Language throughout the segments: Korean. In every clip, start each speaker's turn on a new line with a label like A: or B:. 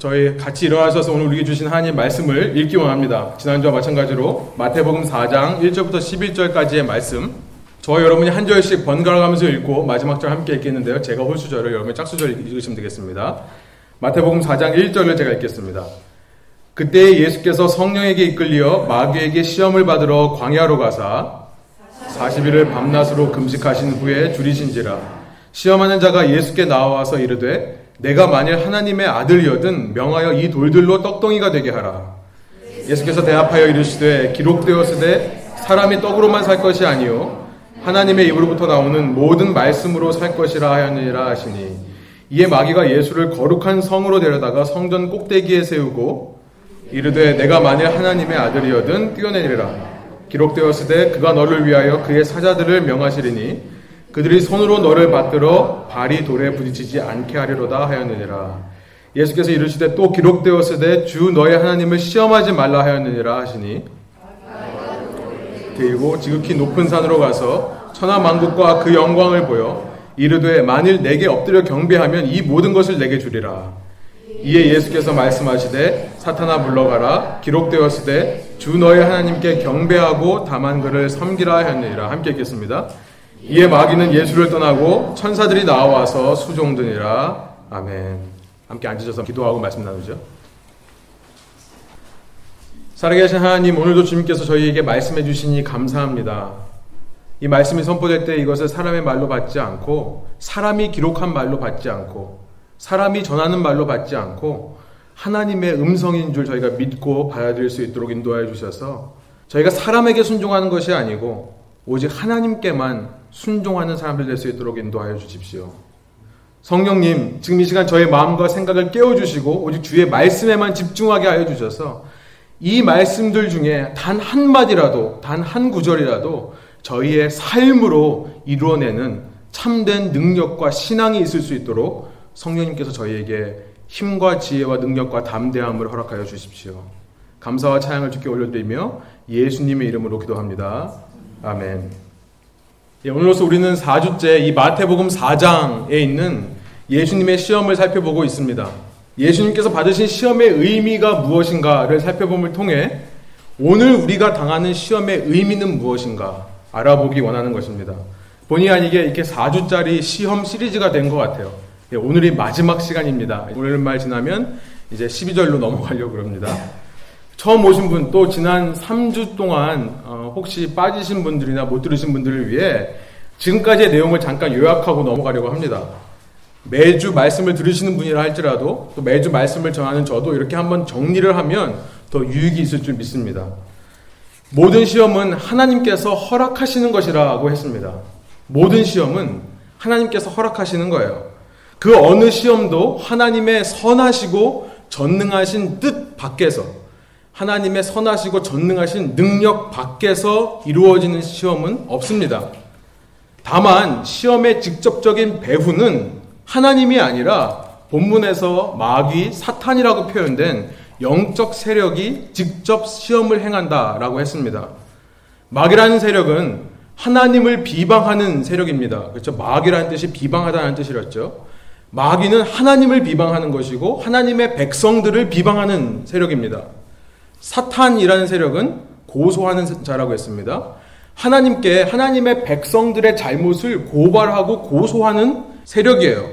A: 저희 같이 일어나셔서 오늘 우리에게 주신 하나님 말씀을 읽기 원합니다. 지난주와 마찬가지로 마태복음 4장 1절부터 11절까지의 말씀 저와 여러분이 한 절씩 번갈아 가면서 읽고 마지막 절 함께 읽겠는데요. 제가 홀수절을 여러분이 짝수절 읽으시면 되겠습니다. 마태복음 4장 1절을 제가 읽겠습니다. 그때 예수께서 성령에게 이끌려 마귀에게 시험을 받으러 광야로 가사 40일을 밤낮으로 금식하신 후에 줄이신지라 시험하는 자가 예수께 나와서 이르되 내가 만일 하나님의 아들이여든 명하여 이 돌들로 떡덩이가 되게 하라. 예수께서 대합하여 이르시되 기록되었으되 사람이 떡으로만 살 것이 아니요 하나님의 입으로부터 나오는 모든 말씀으로 살 것이라 하였느니라 하시니 이에 마귀가 예수를 거룩한 성으로 데려다가 성전 꼭대기에 세우고 이르되 내가 만일 하나님의 아들이여든 뛰어내리라 기록되었으되 그가 너를 위하여 그의 사자들을 명하시리니 그들이 손으로 너를 받들어 발이 돌에 부딪히지 않게 하리로다 하였느니라. 예수께서 이르시되 또 기록되었으되 주 너의 하나님을 시험하지 말라 하였느니라 하시니 그리고 지극히 높은 산으로 가서 천하 만국과 그 영광을 보여 이르되 만일 내게 엎드려 경배하면 이 모든 것을 내게 주리라. 이에 예수께서 말씀하시되 사탄아 물러가라 기록되었으되 주 너의 하나님께 경배하고 다만 그를 섬기라 하였느니라 함께 읽겠습니다. 이에 마귀는 예수를 떠나고 천사들이 나와서 수종드니라. 아멘. 함께 앉으셔서 기도하고 말씀 나누죠. 살아계신 하나님, 오늘도 주님께서 저희에게 말씀해 주시니 감사합니다. 이 말씀이 선포될 때 이것을 사람의 말로 받지 않고, 사람이 기록한 말로 받지 않고, 사람이 전하는 말로 받지 않고, 하나님의 음성인 줄 저희가 믿고 받아들일 수 있도록 인도하여 주셔서, 저희가 사람에게 순종하는 것이 아니고, 오직 하나님께만 순종하는 사람들 될 수 있도록 인도하여 주십시오. 성령님, 지금 이 시간 저의 마음과 생각을 깨워주시고 오직 주의 말씀에만 집중하게 하여 주셔서 이 말씀들 중에 단 한마디라도, 단 한 구절이라도 저희의 삶으로 이루어내는 참된 능력과 신앙이 있을 수 있도록 성령님께서 저희에게 힘과 지혜와 능력과 담대함을 허락하여 주십시오. 감사와 찬양을 주께 올려드리며 예수님의 이름으로 기도합니다. 아멘. 예, 오늘로서 우리는 4주째 이 마태복음 4장에 있는 예수님의 시험을 살펴보고 있습니다. 예수님께서 받으신 시험의 의미가 무엇인가를 살펴봄을 통해 오늘 우리가 당하는 시험의 의미는 무엇인가 알아보기 원하는 것입니다. 본의 아니게 이렇게 4주짜리 시험 시리즈가 된 것 같아요. 예, 오늘이 마지막 시간입니다. 오늘 말 지나면 이제 12절로 넘어가려고 합니다. 처음 오신 분, 또 지난 3주 동안 어, 혹시 빠지신 분들이나 못 들으신 분들을 위해 지금까지의 내용을 잠깐 요약하고 넘어가려고 합니다. 매주 말씀을 들으시는 분이라 할지라도 또 매주 말씀을 전하는 저도 이렇게 한번 정리를 하면 더 유익이 있을 줄 믿습니다. 모든 시험은 하나님께서 허락하시는 것이라고 했습니다. 모든 시험은 하나님께서 허락하시는 거예요. 그 어느 시험도 하나님의 선하시고 전능하신 뜻 밖에서 하나님의 선하시고 전능하신 능력 밖에서 이루어지는 시험은 없습니다. 다만 시험의 직접적인 배후는 하나님이 아니라 본문에서 마귀 사탄이라고 표현된 영적 세력이 직접 시험을 행한다라고 했습니다. 마귀라는 세력은 하나님을 비방하는 세력입니다. 그렇죠? 마귀라는 뜻이 비방하다는 뜻이었죠. 마귀는 하나님을 비방하는 것이고 하나님의 백성들을 비방하는 세력입니다. 사탄이라는 세력은 고소하는 자라고 했습니다. 하나님께 하나님의 백성들의 잘못을 고발하고 고소하는 세력이에요.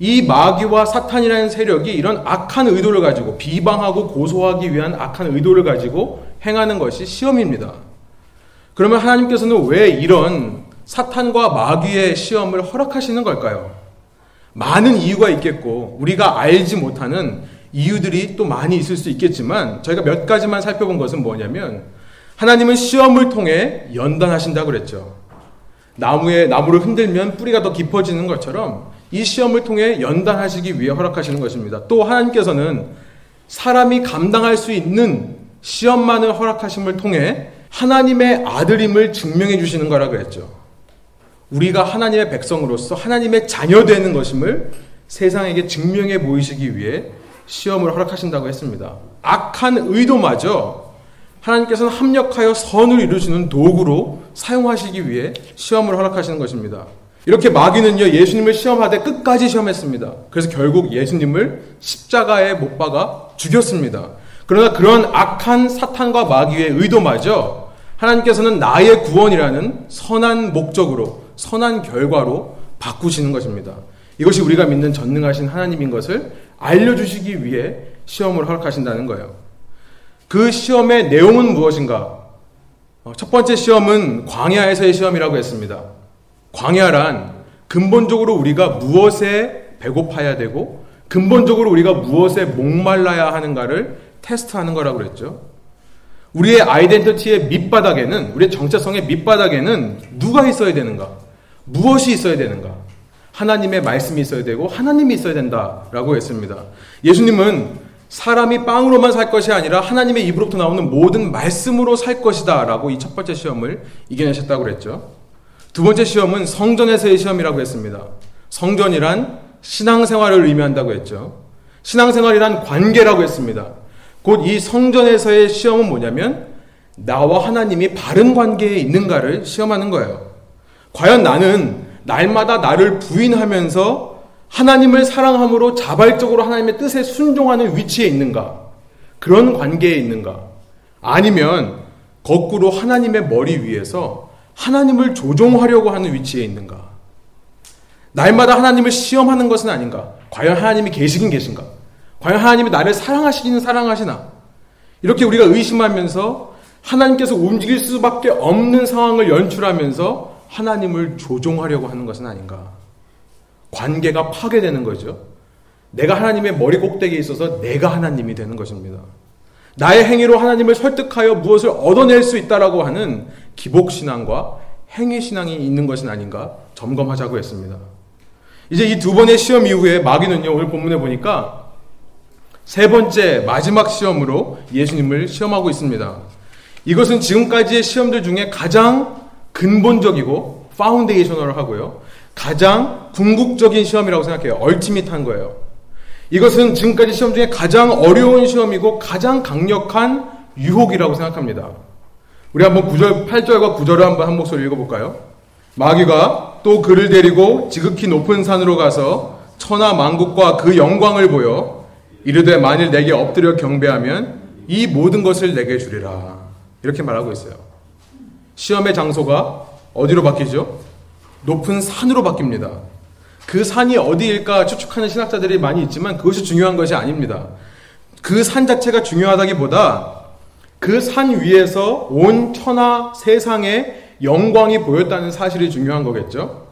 A: 이 마귀와 사탄이라는 세력이 이런 악한 의도를 가지고 비방하고 고소하기 위한 악한 의도를 가지고 행하는 것이 시험입니다. 그러면 하나님께서는 왜 이런 사탄과 마귀의 시험을 허락하시는 걸까요? 많은 이유가 있겠고 우리가 알지 못하는 이유들이 또 많이 있을 수 있겠지만 저희가 몇 가지만 살펴본 것은 뭐냐면 하나님은 시험을 통해 연단하신다고 그랬죠. 나무에 나무를 흔들면 뿌리가 더 깊어지는 것처럼 이 시험을 통해 연단하시기 위해 허락하시는 것입니다. 또 하나님께서는 사람이 감당할 수 있는 시험만을 허락하심을 통해 하나님의 아들임을 증명해 주시는 거라 그랬죠. 우리가 하나님의 백성으로서 하나님의 자녀 되는 것임을 세상에게 증명해 보이시기 위해 시험을 허락하신다고 했습니다. 악한 의도마저 하나님께서는 합력하여 선을 이루시는 도구로 사용하시기 위해 시험을 허락하시는 것입니다. 이렇게 마귀는요, 예수님을 시험하되 끝까지 시험했습니다. 그래서 결국 예수님을 십자가에 못 박아 죽였습니다. 그러나 그런 악한 사탄과 마귀의 의도마저 하나님께서는 나의 구원이라는 선한 목적으로, 선한 결과로 바꾸시는 것입니다. 이것이 우리가 믿는 전능하신 하나님인 것을 알려주시기 위해 시험을 허락하신다는 거예요. 그 시험의 내용은 무엇인가? 어, 첫 번째 시험은 광야에서의 시험이라고 했습니다. 광야란 근본적으로 우리가 무엇에 배고파야 되고 근본적으로 우리가 무엇에 목말라야 하는가를 테스트하는 거라고 그랬죠. 우리의 아이덴티티의 밑바닥에는 우리의 정체성의 밑바닥에는 누가 있어야 되는가? 무엇이 있어야 되는가? 하나님의 말씀이 있어야 되고 하나님이 있어야 된다라고 했습니다. 예수님은 사람이 빵으로만 살 것이 아니라 하나님의 입으로부터 나오는 모든 말씀으로 살 것이다라고 이 첫 번째 시험을 이겨내셨다고 그랬죠. 두 번째 시험은 성전에서의 시험이라고 했습니다. 성전이란 신앙생활을 의미한다고 했죠. 신앙생활이란 관계라고 했습니다. 곧 이 성전에서의 시험은 뭐냐면 나와 하나님이 바른 관계에 있는가를 시험하는 거예요. 과연 나는 날마다 나를 부인하면서 하나님을 사랑함으로 자발적으로 하나님의 뜻에 순종하는 위치에 있는가? 그런 관계에 있는가? 아니면 거꾸로 하나님의 머리 위에서 하나님을 조종하려고 하는 위치에 있는가? 날마다 하나님을 시험하는 것은 아닌가? 과연 하나님이 계시긴 계신가? 과연 하나님이 나를 사랑하시기는 사랑하시나? 이렇게 우리가 의심하면서 하나님께서 움직일 수밖에 없는 상황을 연출하면서 하나님을 조종하려고 하는 것은 아닌가? 관계가 파괴되는 거죠. 내가 하나님의 머리 꼭대기에 있어서 내가 하나님이 되는 것입니다. 나의 행위로 하나님을 설득하여 무엇을 얻어낼 수 있다라고 하는 기복신앙과 행위신앙이 있는 것은 아닌가 점검하자고 했습니다. 이제 이 두 번의 시험 이후에 마귀는요, 오늘 본문에 보니까 세 번째 마지막 시험으로 예수님을 시험하고 있습니다. 이것은 지금까지의 시험들 중에 가장 근본적이고 foundational 하고요. 가장 궁극적인 시험이라고 생각해요. ultimate한 거예요. 이것은 지금까지 시험 중에 가장 어려운 시험이고 가장 강력한 유혹이라고 생각합니다. 우리 한번 9절, 8절과 9절을 한번 한 목소리 읽어볼까요? 마귀가 또 그를 데리고 지극히 높은 산으로 가서 천하 만국과 그 영광을 보여 이르되 만일 내게 엎드려 경배하면 이 모든 것을 내게 주리라. 이렇게 말하고 있어요. 시험의 장소가 어디로 바뀌죠? 높은 산으로 바뀝니다. 그 산이 어디일까 추측하는 신학자들이 많이 있지만 그것이 중요한 것이 아닙니다. 그 산 자체가 중요하다기보다 그 산 위에서 온 천하 세상의 영광이 보였다는 사실이 중요한 거겠죠.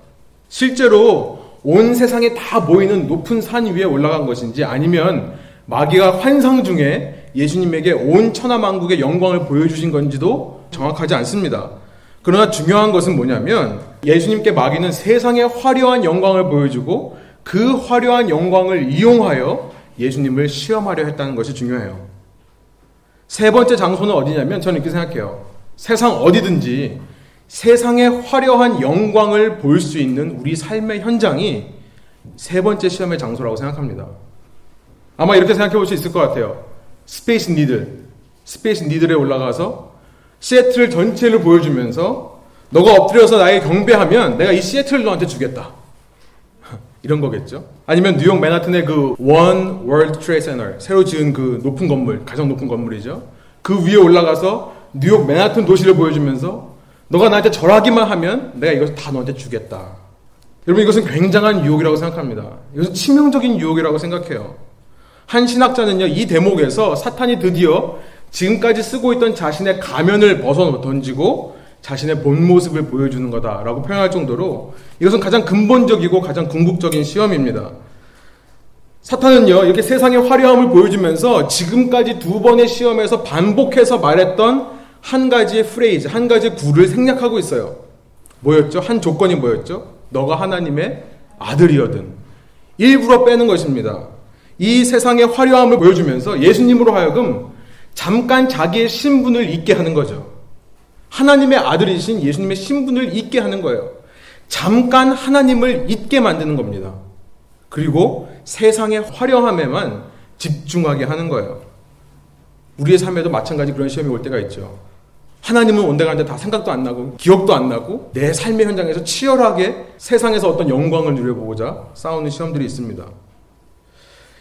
A: 실제로 온 세상에 다 보이는 높은 산 위에 올라간 것인지 아니면 마귀가 환상 중에 예수님에게 온 천하 만국의 영광을 보여주신 건지도 정확하지 않습니다. 그러나 중요한 것은 뭐냐면 예수님께 마귀는 세상의 화려한 영광을 보여주고 그 화려한 영광을 이용하여 예수님을 시험하려 했다는 것이 중요해요. 세 번째 장소는 어디냐면 저는 이렇게 생각해요. 세상 어디든지 세상의 화려한 영광을 볼 수 있는 우리 삶의 현장이 세 번째 시험의 장소라고 생각합니다. 아마 이렇게 생각해 볼 수 있을 것 같아요. 스페이스 니들. 스페이스 니들에 올라가서 시애틀 전체를 보여주면서 너가 엎드려서 나에게 경배하면 내가 이 시애틀을 너한테 주겠다. 이런 거겠죠. 아니면 뉴욕 맨하튼의 그 One World Trade Center 새로 지은 그 높은 건물 가장 높은 건물이죠. 그 위에 올라가서 뉴욕 맨하튼 도시를 보여주면서 너가 나한테 절하기만 하면 내가 이것을 다 너한테 주겠다. 여러분 이것은 굉장한 유혹이라고 생각합니다. 이것은 치명적인 유혹이라고 생각해요. 한 신학자는요 이 대목에서 사탄이 드디어 지금까지 쓰고 있던 자신의 가면을 벗어 던지고 자신의 본 모습을 보여주는 거다라고 표현할 정도로 이것은 가장 근본적이고 가장 궁극적인 시험입니다. 사탄은요, 이렇게 세상의 화려함을 보여주면서 지금까지 두 번의 시험에서 반복해서 말했던 한 가지의 phrase, 한 가지의 구를 생략하고 있어요. 뭐였죠? 한 조건이 뭐였죠? 너가 하나님의 아들이거든. 일부러 빼는 것입니다. 이 세상의 화려함을 보여주면서 예수님으로 하여금 잠깐 자기의 신분을 잊게 하는 거죠. 하나님의 아들이신 예수님의 신분을 잊게 하는 거예요. 잠깐 하나님을 잊게 만드는 겁니다. 그리고 세상의 화려함에만 집중하게 하는 거예요. 우리의 삶에도 마찬가지 그런 시험이 올 때가 있죠. 하나님은 온데 간데 다 생각도 안 나고 기억도 안 나고 내 삶의 현장에서 치열하게 세상에서 어떤 영광을 누려보고자 싸우는 시험들이 있습니다.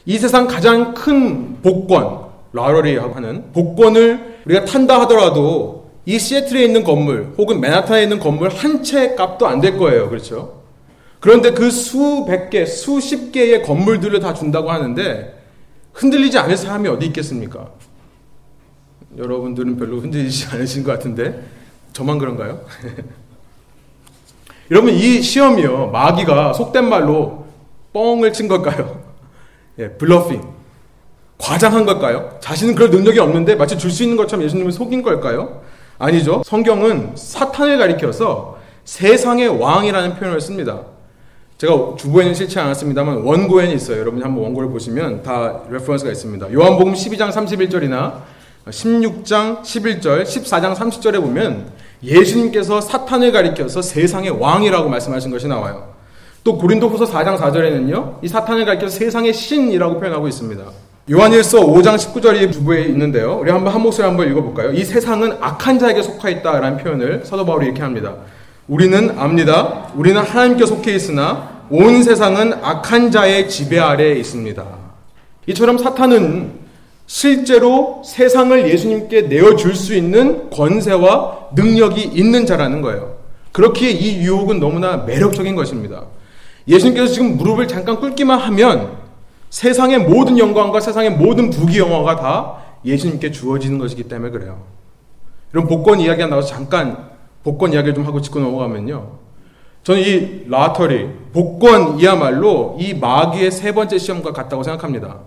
A: 이 세상 가장 큰 복권, 라러리 하는 복권을 우리가 탄다 하더라도 이 시애틀에 있는 건물 혹은 맨하탄에 있는 건물 한 채 값도 안 될 거예요. 그렇죠? 그런데 그 수백 개, 수십 개의 건물들을 다 준다고 하는데 흔들리지 않을 사람이 어디 있겠습니까? 여러분들은 별로 흔들리지 않으신 것 같은데 저만 그런가요? 여러분 이 시험이요 마귀가 속된 말로 뻥을 친 걸까요? 예, bluffing 과장한 걸까요? 자신은 그럴 능력이 없는데 마치 줄 수 있는 것처럼 예수님을 속인 걸까요? 아니죠. 성경은 사탄을 가리켜서 세상의 왕이라는 표현을 씁니다. 제가 주보에는 싣지 않았습니다만 원고에는 있어요. 여러분이 한번 원고를 보시면 다 reference가 있습니다. 요한복음 12장 31절이나 16장 11절, 14장 30절에 보면 예수님께서 사탄을 가리켜서 세상의 왕이라고 말씀하신 것이 나와요. 또 고린도후서 4장 4절에는요. 이 사탄을 가리켜서 세상의 신이라고 표현하고 있습니다. 요한일서 5장 19절이 주부에 있는데요. 우리 한번 한 목소리 한번 읽어볼까요? 이 세상은 악한 자에게 속하 있다라는 표현을 사도 바울이 이렇게 합니다. 우리는 압니다. 우리는 하나님께 속해 있으나 온 세상은 악한 자의 지배 아래에 있습니다. 이처럼 사탄은 실제로 세상을 예수님께 내어줄 수 있는 권세와 능력이 있는 자라는 거예요. 그렇기에 이 유혹은 너무나 매력적인 것입니다. 예수님께서 지금 무릎을 잠깐 꿇기만 하면 세상의 모든 영광과 세상의 모든 부귀 영화가 다 예수님께 주어지는 것이기 때문에 그래요. 이런 복권 이야기가 나와서 잠깐 복권 이야기를 좀 하고 짚고 넘어가면요. 저는 이 라터리, 복권이야말로 이 마귀의 세 번째 시험과 같다고 생각합니다.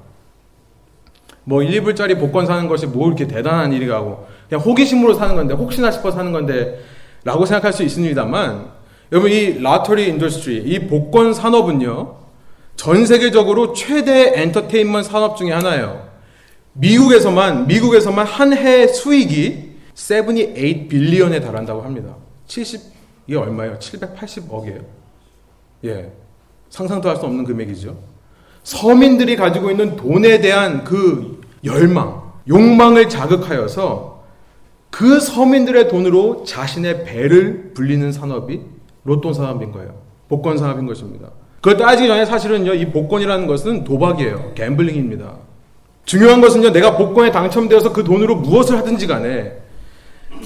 A: 뭐 1, 2불짜리 복권 사는 것이 뭐 이렇게 대단한 일이라고 그냥 호기심으로 사는 건데 혹시나 싶어 사는 건데 라고 생각할 수 있습니다만 여러분 이 lottery industry 이 복권 산업은요 전 세계적으로 최대 엔터테인먼트 산업 중에 하나예요. 미국에서만 미국에서만 한 해 수익이 78 billion에 달한다고 합니다. 70 이게 얼마예요? 780억이에요. 예. 상상도 할 수 없는 금액이죠. 서민들이 가지고 있는 돈에 대한 그 열망, 욕망을 자극하여서 그 서민들의 돈으로 자신의 배를 불리는 산업이 로또 산업인 거예요. 복권 산업인 것입니다. 그걸 따지기 전에 사실은요, 이 복권이라는 것은 도박이에요. 갬블링입니다. 중요한 것은요, 내가 복권에 당첨되어서 그 돈으로 무엇을 하든지 간에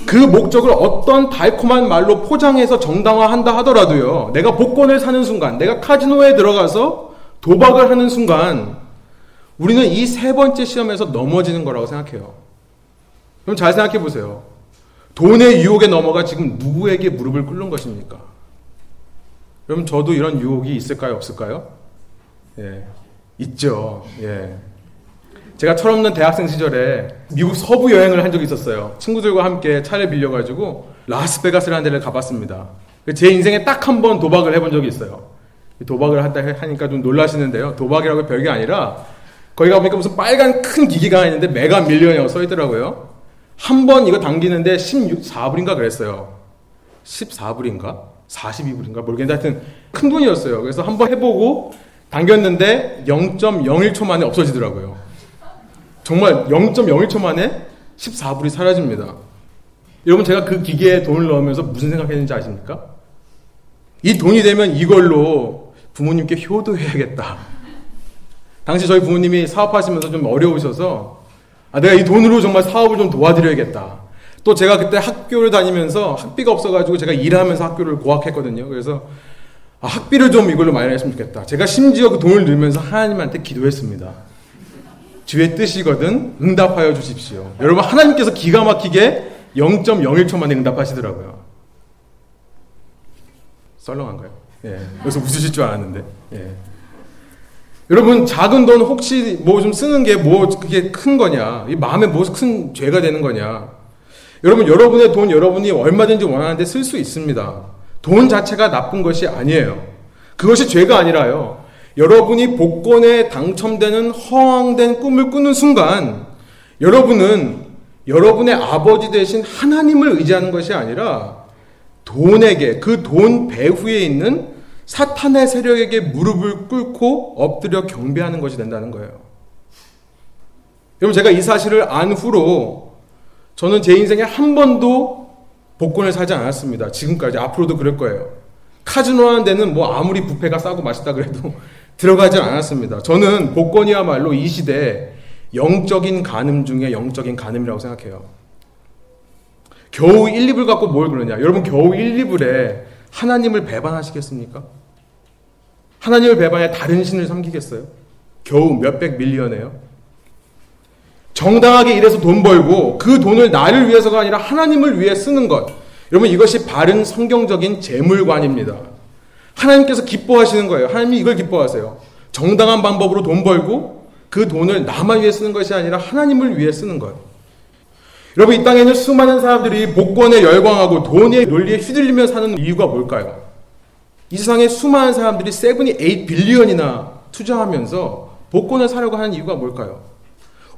A: 그 목적을 어떤 달콤한 말로 포장해서 정당화한다 하더라도요, 내가 복권을 사는 순간, 내가 카지노에 들어가서 도박을 하는 순간 우리는 이 세 번째 시험에서 넘어지는 거라고 생각해요. 그럼 잘 생각해 보세요. 돈의 유혹에 넘어가 지금 누구에게 무릎을 꿇는 것입니까? 그럼 저도 이런 유혹이 있을까요? 없을까요? 예. 있죠. 예. 제가 철없는 대학생 시절에 미국 서부 여행을 한 적이 있었어요. 친구들과 함께 차를 빌려가지고 라스베가스라는 데를 가봤습니다. 제 인생에 딱 한 번 도박을 해본 적이 있어요. 도박을 한다 하니까 좀 놀라시는데요. 도박이라고 별게 아니라 거기 가보니까 무슨 빨간 큰 기기가 있는데 메가 밀리언이라고 써 있더라고요. 한 번 이거 당기는데 14불인가 그랬어요. 14불인가? 42불인가? 모르겠는데 하여튼 큰 돈이었어요. 그래서 한번 해보고 당겼는데 0.01초 만에 없어지더라고요. 정말 0.01초 만에 14불이 사라집니다. 여러분 제가 그 기계에 돈을 넣으면서 무슨 생각했는지 아십니까? 이 돈이 되면 이걸로 부모님께 효도해야겠다. 당시 저희 부모님이 사업하시면서 좀 어려우셔서 아, 내가 이 돈으로 정말 사업을 좀 도와드려야겠다. 또 제가 그때 학교를 다니면서 학비가 없어가지고 제가 일하면서 학교를 고학했거든요. 그래서 아, 학비를 좀 이걸로 마련했으면 좋겠다. 제가 심지어 그 돈을 넣으면서 하나님한테 기도했습니다. 주의 뜻이거든 응답하여 주십시오. 여러분 하나님께서 기가 막히게 0.01초 만에 응답하시더라고요. 썰렁한가요? 예. 그래서 웃으실 줄 알았는데. 예. 여러분 작은 돈 혹시 뭐 좀 쓰는 게 뭐 그게 큰 거냐? 이 마음에 뭐 큰 죄가 되는 거냐? 여러분 여러분의 돈 여러분이 얼마든지 원하는데 쓸 수 있습니다. 돈 자체가 나쁜 것이 아니에요. 그것이 죄가 아니라요. 여러분이 복권에 당첨되는 허황된 꿈을 꾸는 순간 여러분은 여러분의 아버지 대신 하나님을 의지하는 것이 아니라 돈에게 그 돈 배후에 있는 사탄의 세력에게 무릎을 꿇고 엎드려 경배하는 것이 된다는 거예요. 여러분 제가 이 사실을 안 후로 저는 제 인생에 한 번도 복권을 사지 않았습니다. 지금까지 앞으로도 그럴 거예요. 카지노 하는 데는 뭐 아무리 부페가 싸고 맛있다 그래도 들어가지 않았습니다. 저는 복권이야말로 이 시대에 영적인 간음 중에 영적인 간음이라고 생각해요. 겨우 1, 2불 갖고 뭘 그러냐. 여러분 겨우 1, 2불에 하나님을 배반하시겠습니까? 하나님을 배반해 다른 신을 섬기겠어요? 겨우 몇백 밀리언에요? 정당하게 일해서 돈 벌고 그 돈을 나를 위해서가 아니라 하나님을 위해 쓰는 것. 여러분 이것이 바른 성경적인 재물관입니다. 하나님께서 기뻐하시는 거예요. 하나님이 이걸 기뻐하세요. 정당한 방법으로 돈 벌고 그 돈을 나만 위해 쓰는 것이 아니라 하나님을 위해 쓰는 것. 여러분 이 땅에는 수많은 사람들이 복권에 열광하고 돈의 논리에 휘둘리며 사는 이유가 뭘까요? 이 세상에 수많은 사람들이 세븐이 8 빌리언이나 투자하면서 복권을 사려고 하는 이유가 뭘까요?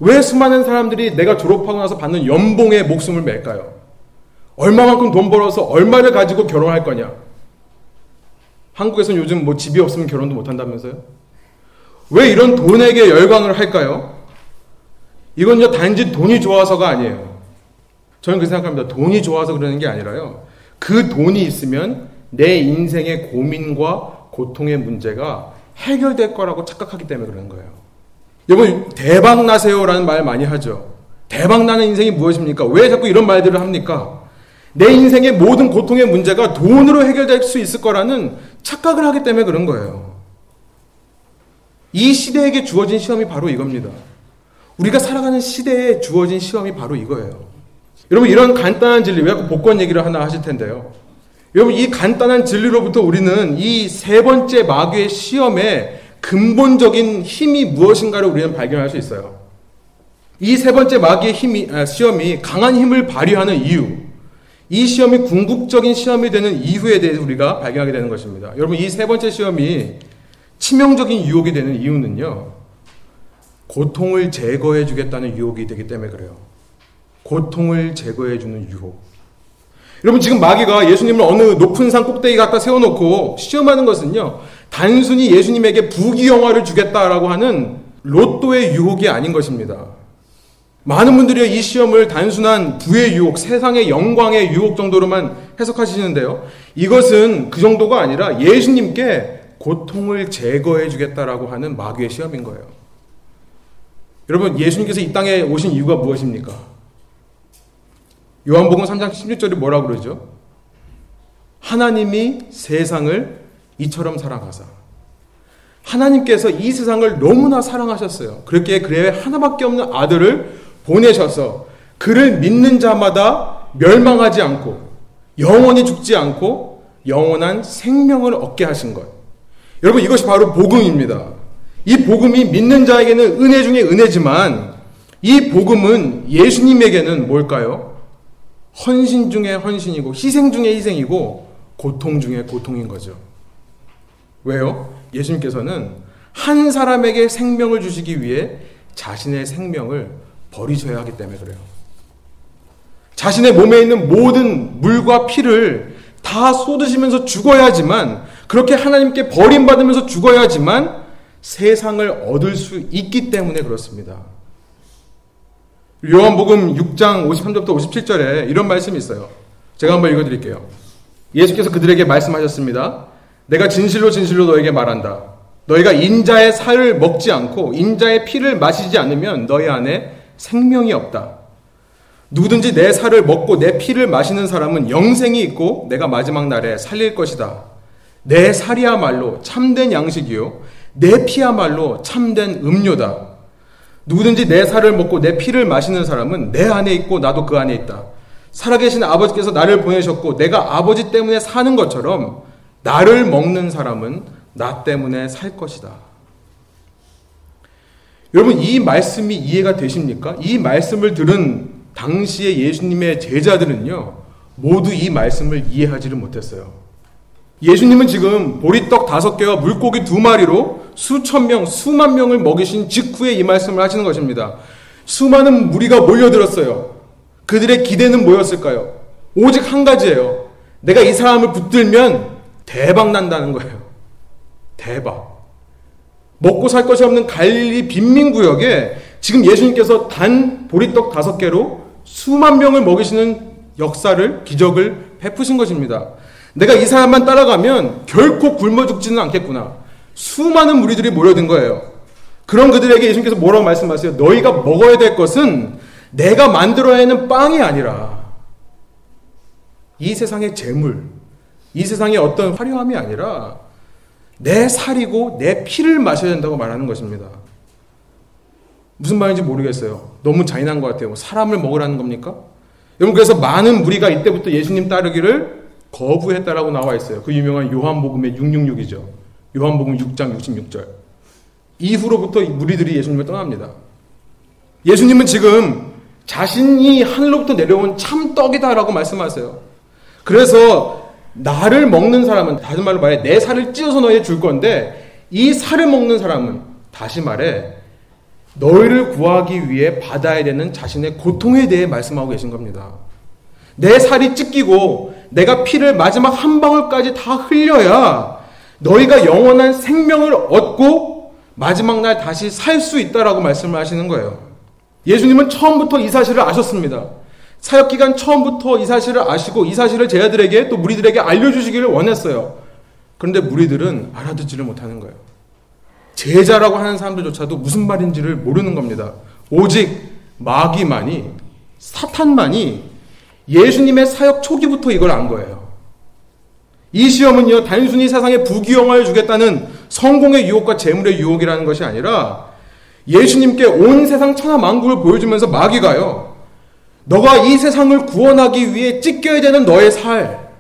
A: 왜 수많은 사람들이 내가 졸업하고 나서 받는 연봉에 목숨을 맬까요? 얼마만큼 돈 벌어서 얼마를 가지고 결혼할 거냐? 한국에서는 요즘 뭐 집이 없으면 결혼도 못 한다면서요? 왜 이런 돈에게 열광을 할까요? 이건요, 단지 돈이 좋아서가 아니에요. 저는 그렇게 생각합니다. 돈이 좋아서 그러는 게 아니라요. 그 돈이 있으면 내 인생의 고민과 고통의 문제가 해결될 거라고 착각하기 때문에 그러는 거예요. 여러분, 대박 나세요라는 말 많이 하죠. 대박 나는 인생이 무엇입니까? 왜 자꾸 이런 말들을 합니까? 내 인생의 모든 고통의 문제가 돈으로 해결될 수 있을 거라는 착각을 하기 때문에 그런 거예요. 이 시대에게 주어진 시험이 바로 이겁니다. 우리가 살아가는 시대에 주어진 시험이 바로 이거예요. 여러분, 이런 간단한 진리, 왜 복권 얘기를 하나 하실 텐데요. 여러분, 이 간단한 진리로부터 우리는 이 세 번째 마귀의 시험의 근본적인 힘이 무엇인가를 우리는 발견할 수 있어요. 이 세 번째 마귀의 힘이, 아, 시험이 강한 힘을 발휘하는 이유, 이 시험이 궁극적인 시험이 되는 이유에 대해서 우리가 발견하게 되는 것입니다. 여러분, 이 세 번째 시험이 치명적인 유혹이 되는 이유는요, 고통을 제거해 주겠다는 유혹이 되기 때문에 그래요. 고통을 제거해 주는 유혹. 여러분 지금 마귀가 예수님을 어느 높은 산 꼭대기 갖다 세워놓고 시험하는 것은요. 단순히 예수님에게 부귀영화를 주겠다라고 하는 로또의 유혹이 아닌 것입니다. 많은 분들이 이 시험을 단순한 부의 유혹, 세상의 영광의 유혹 정도로만 해석하시는데요. 이것은 그 정도가 아니라 예수님께 고통을 제거해 주겠다라고 하는 마귀의 시험인 거예요. 여러분, 예수님께서 이 땅에 오신 이유가 무엇입니까? 요한복음 3장 16절이 뭐라 그러죠? 하나님이 세상을 이처럼 사랑하사. 하나님께서 이 세상을 너무나 사랑하셨어요. 그렇게 그의 하나밖에 없는 아들을 보내셔서 그를 믿는 자마다 멸망하지 않고 영원히 죽지 않고 영원한 생명을 얻게 하신 것. 여러분 이것이 바로 복음입니다. 이 복음이 믿는 자에게는 은혜 중에 은혜지만 이 복음은 예수님에게는 뭘까요? 헌신 중에 헌신이고 희생 중에 희생이고 고통 중에 고통인 거죠. 왜요? 예수님께서는 한 사람에게 생명을 주시기 위해 자신의 생명을 버리셔야 하기 때문에 그래요. 자신의 몸에 있는 모든 물과 피를 다 쏟으시면서 죽어야지만 그렇게 하나님께 버림받으면서 죽어야지만 세상을 얻을 수 있기 때문에 그렇습니다. 요한복음 6장 53절부터 57절에 이런 말씀이 있어요. 제가 한번 읽어드릴게요. 예수께서 그들에게 말씀하셨습니다. 내가 진실로 진실로 너에게 말한다. 너희가 인자의 살을 먹지 않고 인자의 피를 마시지 않으면 너희 안에 생명이 없다. 누구든지 내 살을 먹고 내 피를 마시는 사람은 영생이 있고 내가 마지막 날에 살릴 것이다. 내 살이야말로 참된 양식이요. 내 피야말로 참된 음료다. 누구든지 내 살을 먹고 내 피를 마시는 사람은 내 안에 있고 나도 그 안에 있다. 살아계신 아버지께서 나를 보내셨고 내가 아버지 때문에 사는 것처럼 나를 먹는 사람은 나 때문에 살 것이다. 여러분 이 말씀이 이해가 되십니까? 이 말씀을 들은 당시의 예수님의 제자들은요 모두 이 말씀을 이해하지를 못했어요. 예수님은 지금 보리떡 다섯 개와 물고기 두 마리로 수천 명, 수만 명을 먹이신 직후에 이 말씀을 하시는 것입니다. 수많은 무리가 몰려들었어요. 그들의 기대는 뭐였을까요? 오직 한 가지예요. 내가 이 사람을 붙들면 대박 난다는 거예요. 대박. 먹고 살 것이 없는 갈릴리 빈민 구역에 지금 예수님께서 단 보리떡 다섯 개로 수만 명을 먹이시는 역사를, 기적을 베푸신 것입니다. 내가 이 사람만 따라가면 결코 굶어 죽지는 않겠구나. 수많은 무리들이 모여든 거예요. 그런 그들에게 예수님께서 뭐라고 말씀하세요? 너희가 먹어야 될 것은 내가 만들어야 하는 빵이 아니라 이 세상의 재물, 이 세상의 어떤 화려함이 아니라 내 살이고 내 피를 마셔야 된다고 말하는 것입니다. 무슨 말인지 모르겠어요. 너무 잔인한 것 같아요. 뭐 사람을 먹으라는 겁니까? 여러분 그래서 많은 무리가 이때부터 예수님 따르기를 거부했다라고 나와 있어요. 그 유명한 요한복음의 666이죠. 요한복음 6장 66절. 이후로부터 무리들이 예수님을 떠납니다. 예수님은 지금 자신이 하늘로부터 내려온 참 떡이다라고 말씀하세요. 그래서 나를 먹는 사람은 다른 말로 말해 내 살을 찢어서 너희에 줄 건데 이 살을 먹는 사람은 다시 말해 너희를 구하기 위해 받아야 되는 자신의 고통에 대해 말씀하고 계신 겁니다. 내 살이 찢기고 내가 피를 마지막 한 방울까지 다 흘려야 너희가 영원한 생명을 얻고 마지막 날 다시 살 수 있다라고 말씀을 하시는 거예요. 예수님은 처음부터 이 사실을 아셨습니다. 사역 기간 처음부터 이 사실을 아시고 이 사실을 제자들에게 또 무리들에게 알려주시기를 원했어요. 그런데 무리들은 알아듣지를 못하는 거예요. 제자라고 하는 사람들조차도 무슨 말인지를 모르는 겁니다. 오직 마귀만이 사탄만이 예수님의 사역 초기부터 이걸 안 거예요. 이 시험은요, 단순히 세상에 부귀영화를 주겠다는 성공의 유혹과 재물의 유혹이라는 것이 아니라 예수님께 온 세상 천하 만국을 보여주면서 마귀가요, 너가 이 세상을 구원하기 위해 찢겨야 되는 너의 살,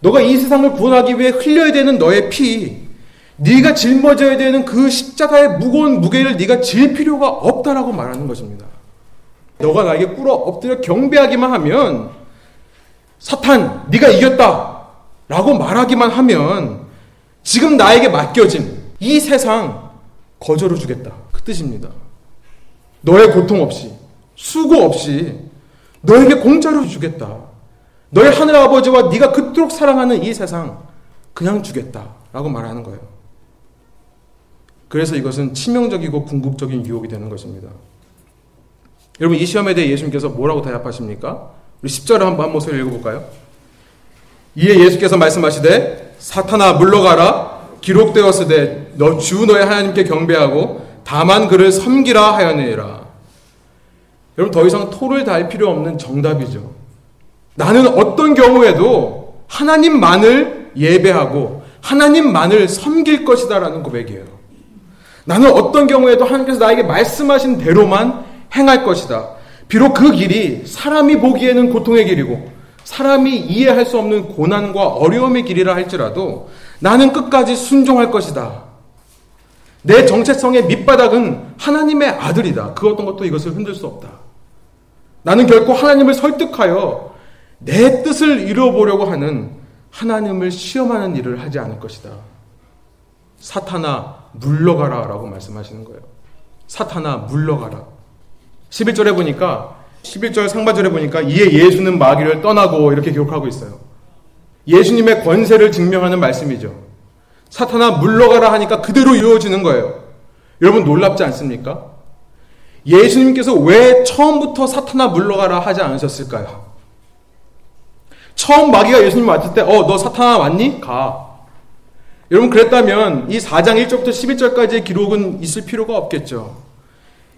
A: 너가 이 세상을 구원하기 위해 흘려야 되는 너의 피, 네가 짊어져야 되는 그 십자가의 무거운 무게를 네가 질 필요가 없다라고 말하는 것입니다. 너가 나에게 꿇어 엎드려 경배하기만 하면 사탄 네가 이겼다 라고 말하기만 하면 지금 나에게 맡겨진 이 세상 거저로 주겠다 그 뜻입니다. 너의 고통 없이 수고 없이 너에게 공짜로 주겠다. 너의 하늘 아버지와 네가 그토록 사랑하는 이 세상 그냥 주겠다라고 말하는 거예요. 그래서 이것은 치명적이고 궁극적인 유혹이 되는 것입니다. 여러분 이 시험에 대해 예수님께서 뭐라고 대답하십니까? 우리 10절을 한번 한 목소리 읽어볼까요? 이에 예수께서 말씀하시되 사탄아 물러가라 기록되었으되 너 주 너의 하나님께 경배하고 다만 그를 섬기라 하였느니라. 여러분 더 이상 토를 달 필요 없는 정답이죠. 나는 어떤 경우에도 하나님만을 예배하고 하나님만을 섬길 것이다라는 고백이에요. 나는 어떤 경우에도 하나님께서 나에게 말씀하신 대로만 행할 것이다. 비록 그 길이 사람이 보기에는 고통의 길이고 사람이 이해할 수 없는 고난과 어려움의 길이라 할지라도 나는 끝까지 순종할 것이다. 내 정체성의 밑바닥은 하나님의 아들이다. 그 어떤 것도 이것을 흔들 수 없다. 나는 결코 하나님을 설득하여 내 뜻을 이루어보려고 하는 하나님을 시험하는 일을 하지 않을 것이다. 사탄아, 물러가라. 라고 말씀하시는 거예요. 사탄아, 물러가라. 11절에 보니까 11절 상반절에 보니까 이에 예수는 마귀를 떠나고 이렇게 기록하고 있어요. 예수님의 권세를 증명하는 말씀이죠. 사탄아 물러가라 하니까 그대로 이루어지는 거예요. 여러분 놀랍지 않습니까? 예수님께서 왜 처음부터 사탄아 물러가라 하지 않으셨을까요? 처음 마귀가 예수님 왔을 때, 어, 너 사탄아 왔니? 가. 여러분, 그랬다면 이 4장 1절부터 11절까지의 기록은 있을 필요가 없겠죠.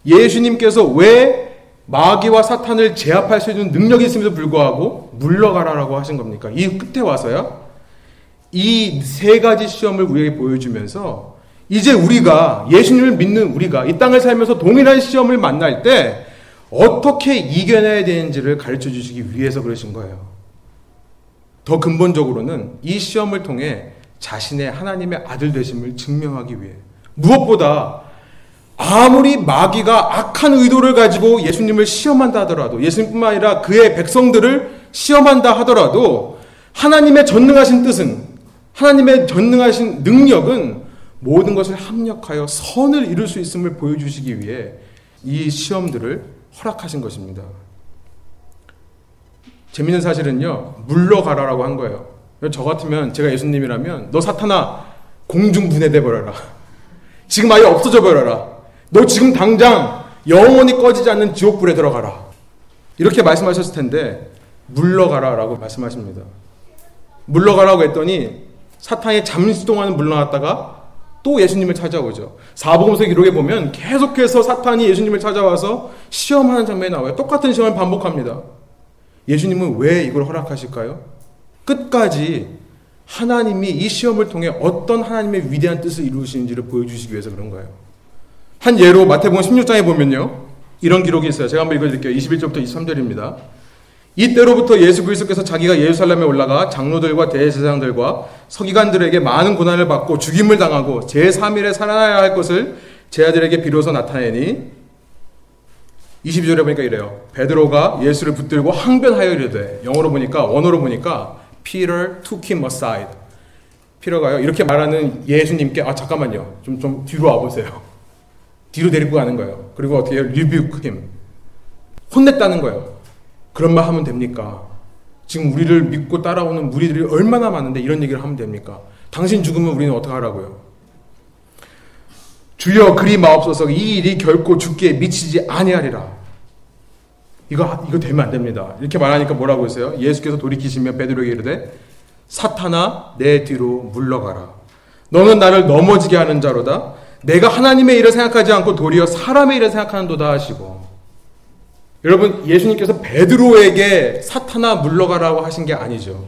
A: 예수님께서 왜 마귀와 사탄을 제압할 수 있는 능력이 있음에도 불구하고 물러가라라고 하신 겁니까? 이 끝에 와서요. 이 세 가지 시험을 우리에게 보여주면서 이제 우리가 예수님을 믿는 우리가 이 땅을 살면서 동일한 시험을 만날 때 어떻게 이겨내야 되는지를 가르쳐 주시기 위해서 그러신 거예요. 더 근본적으로는 이 시험을 통해 자신의 하나님의 아들 되심을 증명하기 위해 무엇보다 아무리 마귀가 악한 의도를 가지고 예수님을 시험한다 하더라도 예수님뿐만 아니라 그의 백성들을 시험한다 하더라도 하나님의 전능하신 뜻은 하나님의 전능하신 능력은 모든 것을 합력하여 선을 이룰 수 있음을 보여주시기 위해 이 시험들을 허락하신 것입니다. 재밌는 사실은요, 물러가라라고 한 거예요. 저 같으면 제가 예수님이라면 너 사탄아 공중 분해돼 버려라. 지금 아예 없어져 버려라. 너 지금 당장 영원히 꺼지지 않는 지옥불에 들어가라. 이렇게 말씀하셨을 텐데 물러가라라고 말씀하십니다. 물러가라고 했더니 사탄이 잠시 동안 물러났다가 또 예수님을 찾아오죠. 사복음서 기록에 보면 계속해서 사탄이 예수님을 찾아와서 시험하는 장면이 나와요. 똑같은 시험을 반복합니다. 예수님은 왜 이걸 허락하실까요? 끝까지 하나님이 이 시험을 통해 어떤 하나님의 위대한 뜻을 이루시는지를 보여주시기 위해서 그런 거예요. 한 예로 마태복음 16장에 보면요. 이런 기록이 있어요. 제가 한번 읽어드릴게요. 21절부터 23절입니다. 이때로부터 예수 그리스도께서 자기가 예루살렘에 올라가 장로들과 대제사장들과 서기관들에게 많은 고난을 받고 죽임을 당하고 제3일에 살아나야 할 것을 제 아들에게 비로소 나타내니 22절에 보니까 이래요. 베드로가 예수를 붙들고 항변하여 이르되 영어로 보니까 원어로 보니까 Peter took him aside. 피터가요 이렇게 말하는 예수님께 아 잠깐만요. 좀 좀 뒤로 와 보세요. 뒤로 데리고 가는 거예요. 그리고 어떻게 해요? rebuke him. 혼냈다는 거예요. 그런 말 하면 됩니까? 지금 우리를 믿고 따라오는 무리들이 얼마나 많은데 이런 얘기를 하면 됩니까? 당신 죽으면 우리는 어떻게 하라고요? 주여 그리 마옵소서 이 일이 결코 죽기에 미치지 아니하리라. 이거 이거 되면 안 됩니다. 이렇게 말하니까 뭐라고 했어요? 예수께서 돌이키시며 베드로에게 이르되 사탄아 내 뒤로 물러가라. 너는 나를 넘어지게 하는 자로다. 내가 하나님의 일을 생각하지 않고 도리어 사람의 일을 생각하는도다 하시고 여러분, 예수님께서 베드로에게 사탄아 물러가라고 하신 게 아니죠.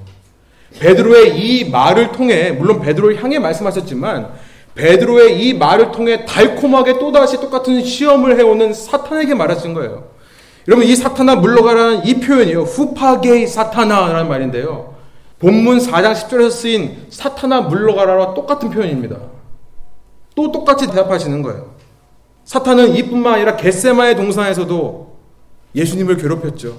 A: 베드로의 이 말을 통해, 물론 베드로를 향해 말씀하셨지만, 베드로의 이 말을 통해 달콤하게 또다시 똑같은 시험을 해오는 사탄에게 말하신 거예요. 여러분, 이 사탄아 물러가라는 이 표현이요. 후파게이 사탄아라는 말인데요. 본문 4장 10절에서 쓰인 사탄아 물러가라와 똑같은 표현입니다. 또 똑같이 대답하시는 거예요. 사탄은 이뿐만 아니라 겟세마의 동산에서도 예수님을 괴롭혔죠.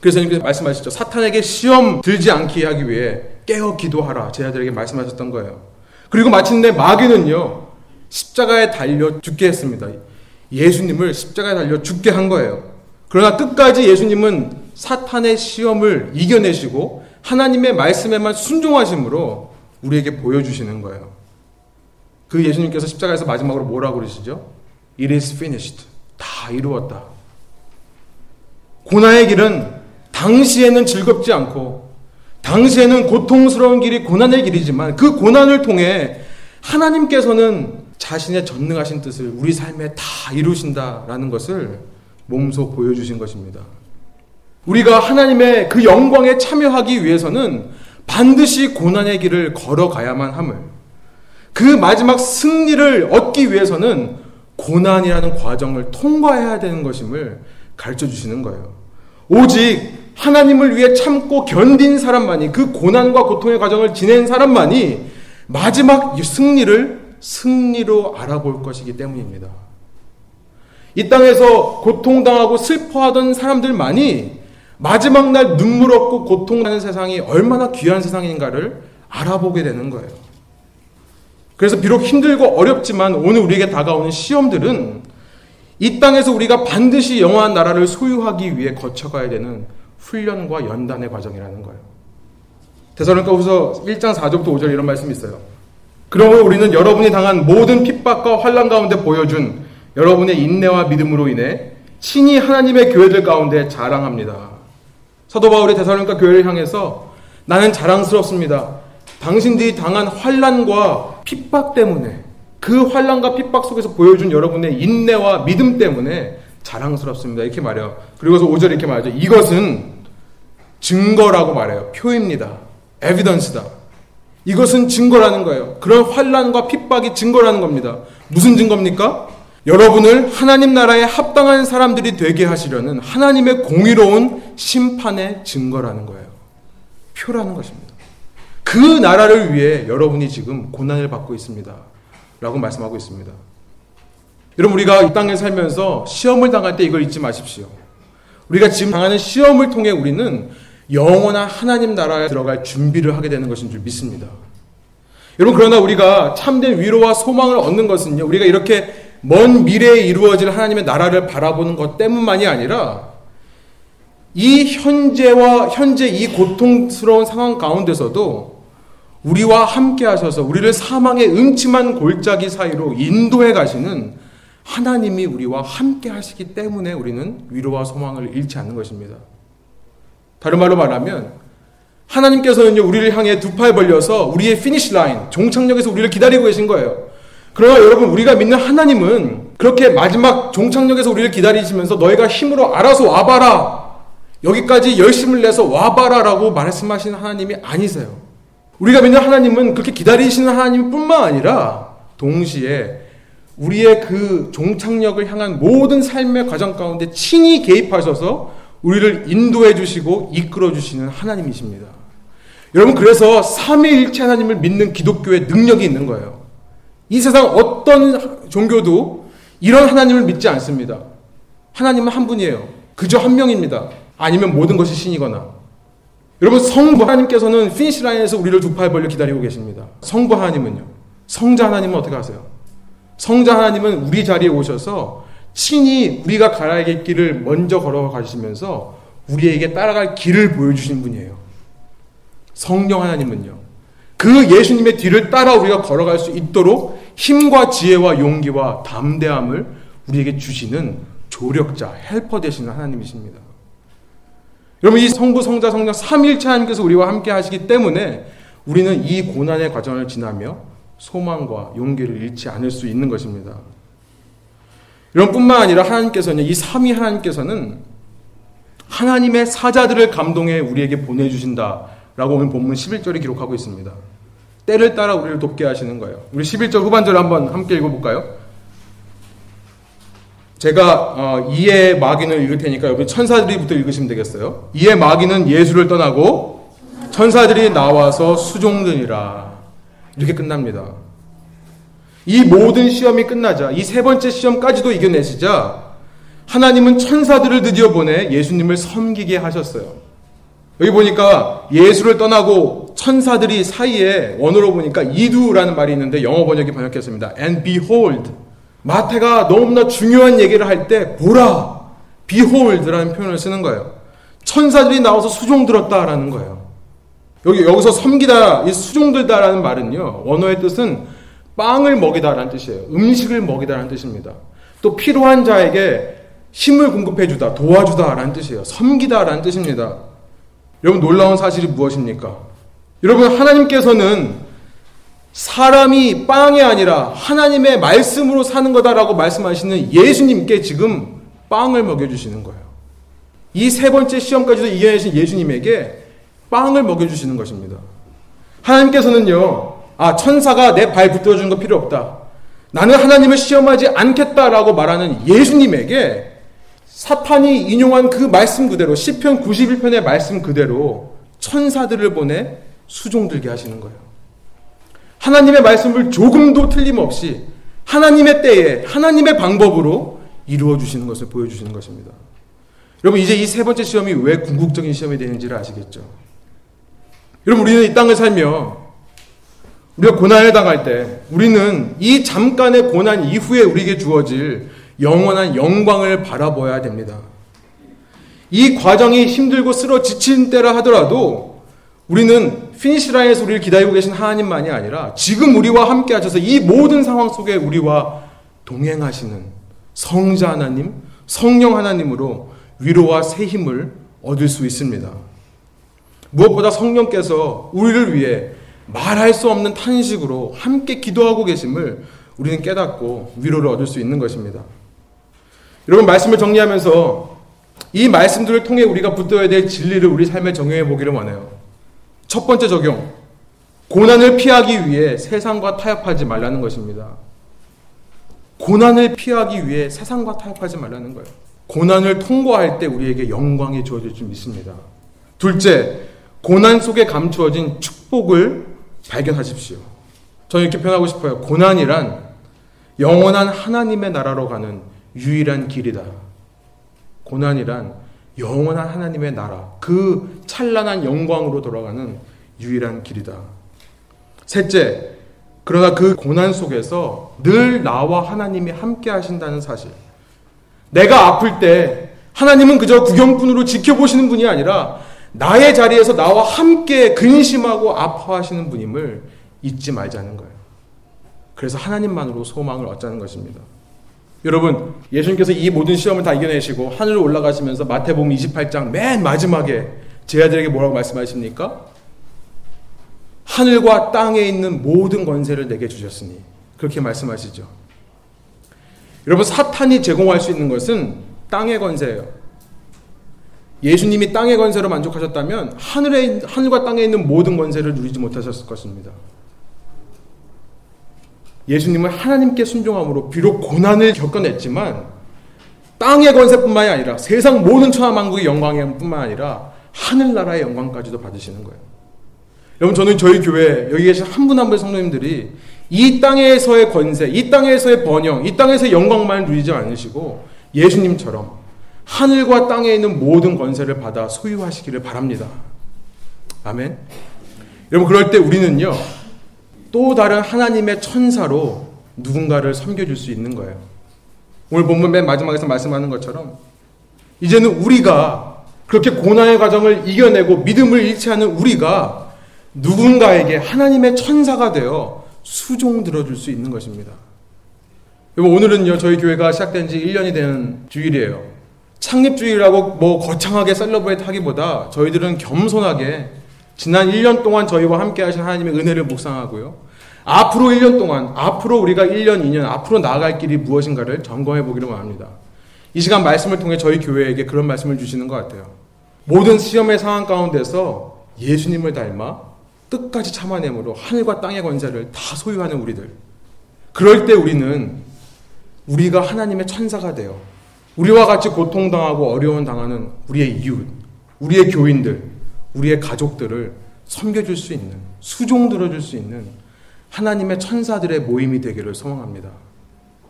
A: 그래서 예수님께서 말씀하셨죠. 사탄에게 시험 들지 않게 하기 위해 깨어 기도하라. 제 아들에게 말씀하셨던 거예요. 그리고 마침내 마귀는요. 십자가에 달려 죽게 했습니다. 예수님을 십자가에 달려 죽게 한 거예요. 그러나 끝까지 예수님은 사탄의 시험을 이겨내시고 하나님의 말씀에만 순종하심으로 우리에게 보여주시는 거예요. 그 예수님께서 십자가에서 마지막으로 뭐라고 그러시죠? It is finished. 다 이루었다. 고난의 길은 당시에는 즐겁지 않고 당시에는 고통스러운 길이 고난의 길이지만 그 고난을 통해 하나님께서는 자신의 전능하신 뜻을 우리 삶에 다 이루신다라는 것을 몸소 보여주신 것입니다. 우리가 하나님의 그 영광에 참여하기 위해서는 반드시 고난의 길을 걸어가야만 함을 그 마지막 승리를 얻기 위해서는 고난이라는 과정을 통과해야 되는 것임을 가르쳐 주시는 거예요. 오직 하나님을 위해 참고 견딘 사람만이 그 고난과 고통의 과정을 지낸 사람만이 마지막 승리를 승리로 알아볼 것이기 때문입니다. 이 땅에서 고통당하고 슬퍼하던 사람들만이 마지막 날 눈물 없고 고통나는 세상이 얼마나 귀한 세상인가를 알아보게 되는 거예요. 그래서 비록 힘들고 어렵지만 오늘 우리에게 다가오는 시험들은 이 땅에서 우리가 반드시 영원한 나라를 소유하기 위해 거쳐가야 되는 훈련과 연단의 과정이라는 거예요. 대사로니까 후서 1장 4절부터 5절 이런 말씀이 있어요. 그러므로 우리는 여러분이 당한 모든 핍박과 환란 가운데 보여준 여러분의 인내와 믿음으로 인해 친히 하나님의 교회들 가운데 자랑합니다. 사도 바울이 대사로니까 교회를 향해서 나는 자랑스럽습니다. 당신들이 당한 환란과 핍박 때문에 그 환란과 핍박 속에서 보여준 여러분의 인내와 믿음 때문에 자랑스럽습니다. 이렇게 말해요. 그리고서 5절 이렇게 말하죠. 이것은 증거라고 말해요. 표입니다. 에비던스다. 이것은 증거라는 거예요. 그런 환란과 핍박이 증거라는 겁니다. 무슨 증거입니까? 여러분을 하나님 나라에 합당한 사람들이 되게 하시려는 하나님의 공의로운 심판의 증거라는 거예요. 표라는 것입니다. 그 나라를 위해 여러분이 지금 고난을 받고 있습니다. 라고 말씀하고 있습니다. 여러분, 우리가 이 땅에 살면서 시험을 당할 때 이걸 잊지 마십시오. 우리가 지금 당하는 시험을 통해 우리는 영원한 하나님 나라에 들어갈 준비를 하게 되는 것인 줄 믿습니다. 여러분, 그러나 우리가 참된 위로와 소망을 얻는 것은요, 우리가 이렇게 먼 미래에 이루어질 하나님의 나라를 바라보는 것 때문만이 아니라 이 현재와 현재 이 고통스러운 상황 가운데서도 우리와 함께 하셔서 우리를 사망의 음침한 골짜기 사이로 인도해 가시는 하나님이 우리와 함께 하시기 때문에 우리는 위로와 소망을 잃지 않는 것입니다. 다른 말로 말하면 하나님께서는요, 우리를 향해 두 팔 벌려서 우리의 finish line, 종착역에서 우리를 기다리고 계신 거예요. 그러나 여러분, 우리가 믿는 하나님은 그렇게 마지막 종착역에서 우리를 기다리시면서 너희가 힘으로 알아서 와봐라. 여기까지 열심을 내서 와봐라 라고 말씀하시는 하나님이 아니세요. 우리가 믿는 하나님은 그렇게 기다리시는 하나님 뿐만 아니라 동시에 우리의 그 종착역을 향한 모든 삶의 과정 가운데 친히 개입하셔서 우리를 인도해 주시고 이끌어 주시는 하나님이십니다. 여러분 그래서 삼위일체 하나님을 믿는 기독교의 능력이 있는 거예요. 이 세상 어떤 종교도 이런 하나님을 믿지 않습니다. 하나님은 한 분이에요. 그저 한 명입니다. 아니면 모든 것이 신이거나. 여러분 성부 하나님께서는 finish line에서 우리를 두 팔 벌려 기다리고 계십니다. 성부 하나님은요. 성자 하나님은 어떻게 하세요? 성자 하나님은 우리 자리에 오셔서 친히 우리가 가야 할 길을 먼저 걸어가시면서 우리에게 따라갈 길을 보여주신 분이에요. 성령 하나님은요. 그 예수님의 뒤를 따라 우리가 걸어갈 수 있도록 힘과 지혜와 용기와 담대함을 우리에게 주시는 조력자, 헬퍼 되시는 하나님이십니다. 여러분 이 성부, 성자, 성령 삼일체 하나님께서 우리와 함께 하시기 때문에 우리는 이 고난의 과정을 지나며 소망과 용기를 잃지 않을 수 있는 것입니다. 이런 뿐만 아니라 하나님께서는 이 삼위 하나님께서는 하나님의 사자들을 감동해 우리에게 보내주신다라고 오늘 본문 11절에 기록하고 있습니다. 때를 따라 우리를 돕게 하시는 거예요. 우리 11절 후반절 한번 함께 읽어볼까요? 제가 어, 이의 마귀는 읽을 테니까 여기 천사들이부터 읽으시면 되겠어요. 이의 마귀는 예수를 떠나고 천사들이 나와서 수종드니라 이렇게 끝납니다. 이 모든 시험이 끝나자 이 세 번째 시험까지도 이겨내시자 하나님은 천사들을 드디어 보내 예수님을 섬기게 하셨어요. 여기 보니까 예수를 떠나고 천사들이 사이에 원어로 보니까 이두라는 말이 있는데 영어 번역이 번역했습니다. And behold. 마태가 너무나 중요한 얘기를 할 때 보라, behold라는 표현을 쓰는 거예요. 천사들이 나와서 수종 들었다라는 거예요. 여기 여기서 섬기다, 이 수종 들다라는 말은요. 원어의 뜻은 빵을 먹이다라는 뜻이에요. 음식을 먹이다라는 뜻입니다. 또 필요한 자에게 힘을 공급해 주다, 도와주다라는 뜻이에요. 섬기다라는 뜻입니다. 여러분 놀라운 사실이 무엇입니까? 여러분 하나님께서는 사람이 빵이 아니라 하나님의 말씀으로 사는 거다라고 말씀하시는 예수님께 지금 빵을 먹여주시는 거예요. 이 세 번째 시험까지도 이겨내신 예수님에게 빵을 먹여주시는 것입니다. 하나님께서는요, 아, 천사가 내 발 붙들어 주는 거 필요 없다. 나는 하나님을 시험하지 않겠다라고 말하는 예수님에게 사탄이 인용한 그 말씀 그대로, 10편 91편의 말씀 그대로 천사들을 보내 수종들게 하시는 거예요. 하나님의 말씀을 조금도 틀림없이 하나님의 때에 하나님의 방법으로 이루어 주시는 것을 보여 주시는 것입니다. 여러분 이제 이 세 번째 시험이 왜 궁극적인 시험이 되는지를 아시겠죠? 여러분 우리는 이 땅을 살며 우리가 고난을 당할 때 우리는 이 잠깐의 고난 이후에 우리에게 주어질 영원한 영광을 바라보아야 됩니다. 이 과정이 힘들고 쓰러 지친 때라 하더라도 우리는 finish line에서 우리를 기다리고 계신 하나님만이 아니라 지금 우리와 함께 하셔서 이 모든 상황 속에 우리와 동행하시는 성자 하나님, 성령 하나님으로 위로와 새 힘을 얻을 수 있습니다. 무엇보다 성령께서 우리를 위해 말할 수 없는 탄식으로 함께 기도하고 계심을 우리는 깨닫고 위로를 얻을 수 있는 것입니다. 여러분 말씀을 정리하면서 이 말씀들을 통해 우리가 붙들어야 될 진리를 우리 삶에 적용해 보기를 원해요. 첫 번째 적용. 고난을 피하기 위해 세상과 타협하지 말라는 것입니다. 고난을 피하기 위해 세상과 타협하지 말라는 거예요. 고난을 통과할 때 우리에게 영광이 주어질 줄 믿습니다. 둘째, 고난 속에 감추어진 축복을 발견하십시오. 저는 이렇게 표현하고 싶어요. 고난이란 영원한 하나님의 나라로 가는 유일한 길이다. 고난이란 영원한 하나님의 나라, 그 찬란한 영광으로 돌아가는 유일한 길이다. 셋째, 그러나 그 고난 속에서 늘 나와 하나님이 함께 하신다는 사실. 내가 아플 때 하나님은 그저 구경꾼으로 지켜보시는 분이 아니라 나의 자리에서 나와 함께 근심하고 아파하시는 분임을 잊지 말자는 거예요. 그래서 하나님만으로 소망을 얻자는 것입니다. 여러분, 예수님께서 이 모든 시험을 다 이겨내시고 하늘로 올라가시면서 마태복음 28장 맨 마지막에 제 아들에게 뭐라고 말씀하십니까? 하늘과 땅에 있는 모든 권세를 내게 주셨으니 그렇게 말씀하시죠. 여러분 사탄이 제공할 수 있는 것은 땅의 권세예요. 예수님이 땅의 권세로 만족하셨다면 하늘에 하늘과 땅에 있는 모든 권세를 누리지 못하셨을 것입니다. 예수님은 하나님께 순종함으로 비록 고난을 겪어냈지만 땅의 권세뿐만이 아니라 세상 모든 천하 만국의 영광뿐만 아니라 하늘나라의 영광까지도 받으시는 거예요. 여러분 저는 저희 교회 여기 계신 한 분 한 분의 성도님들이 이 땅에서의 권세, 이 땅에서의 번영, 이 땅에서의 영광만 누리지 않으시고 예수님처럼 하늘과 땅에 있는 모든 권세를 받아 소유하시기를 바랍니다. 아멘. 여러분 그럴 때 우리는요 또 다른 하나님의 천사로 누군가를 섬겨줄 수 있는 거예요. 오늘 본문 맨 마지막에서 말씀하는 것처럼 이제는 우리가 그렇게 고난의 과정을 이겨내고 믿음을 잃지 않은 우리가 누군가에게 하나님의 천사가 되어 수종 들어줄 수 있는 것입니다. 오늘은요, 저희 교회가 시작된 지 1년이 되는 주일이에요. 창립주일이라고 뭐 거창하게 셀러브레이트 하기보다 저희들은 겸손하게 지난 1년 동안 저희와 함께 하신 하나님의 은혜를 묵상하고요. 앞으로 1년 동안, 앞으로 우리가 1년, 2년, 앞으로 나아갈 길이 무엇인가를 점검해 보기를 원합니다. 이 시간 말씀을 통해 저희 교회에게 그런 말씀을 주시는 것 같아요. 모든 시험의 상황 가운데서 예수님을 닮아 끝까지 참아내므로 하늘과 땅의 권세를 다 소유하는 우리들. 그럴 때 우리는 우리가 하나님의 천사가 되어 우리와 같이 고통당하고 어려운 당하는 우리의 이웃, 우리의 교인들, 우리의 가족들을 섬겨줄 수 있는, 수종 들어줄 수 있는 하나님의 천사들의 모임이 되기를 소망합니다.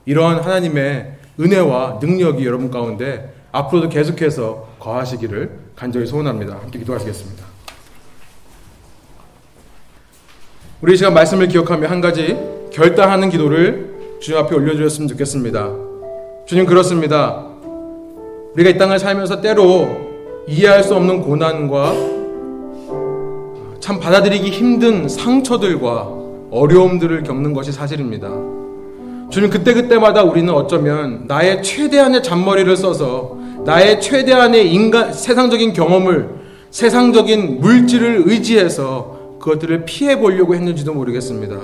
A: 이러한 하나님의 은혜와 능력이 여러분 가운데 앞으로도 계속해서 거하시기를 간절히 소원합니다. 함께 기도하시겠습니다. 우리 시간 말씀을 기억하며 한 가지 결단하는 기도를 주님 앞에 올려주셨으면 좋겠습니다. 주님 그렇습니다. 우리가 이 땅을 살면서 때로 이해할 수 없는 고난과 참 받아들이기 힘든 상처들과 어려움들을 겪는 것이 사실입니다. 주님 그때그때마다 우리는 어쩌면 나의 최대한의 잔머리를 써서 나의 최대한의 인간 세상적인 경험을 세상적인 물질을 의지해서 그것들을 피해 보려고 했는지도 모르겠습니다.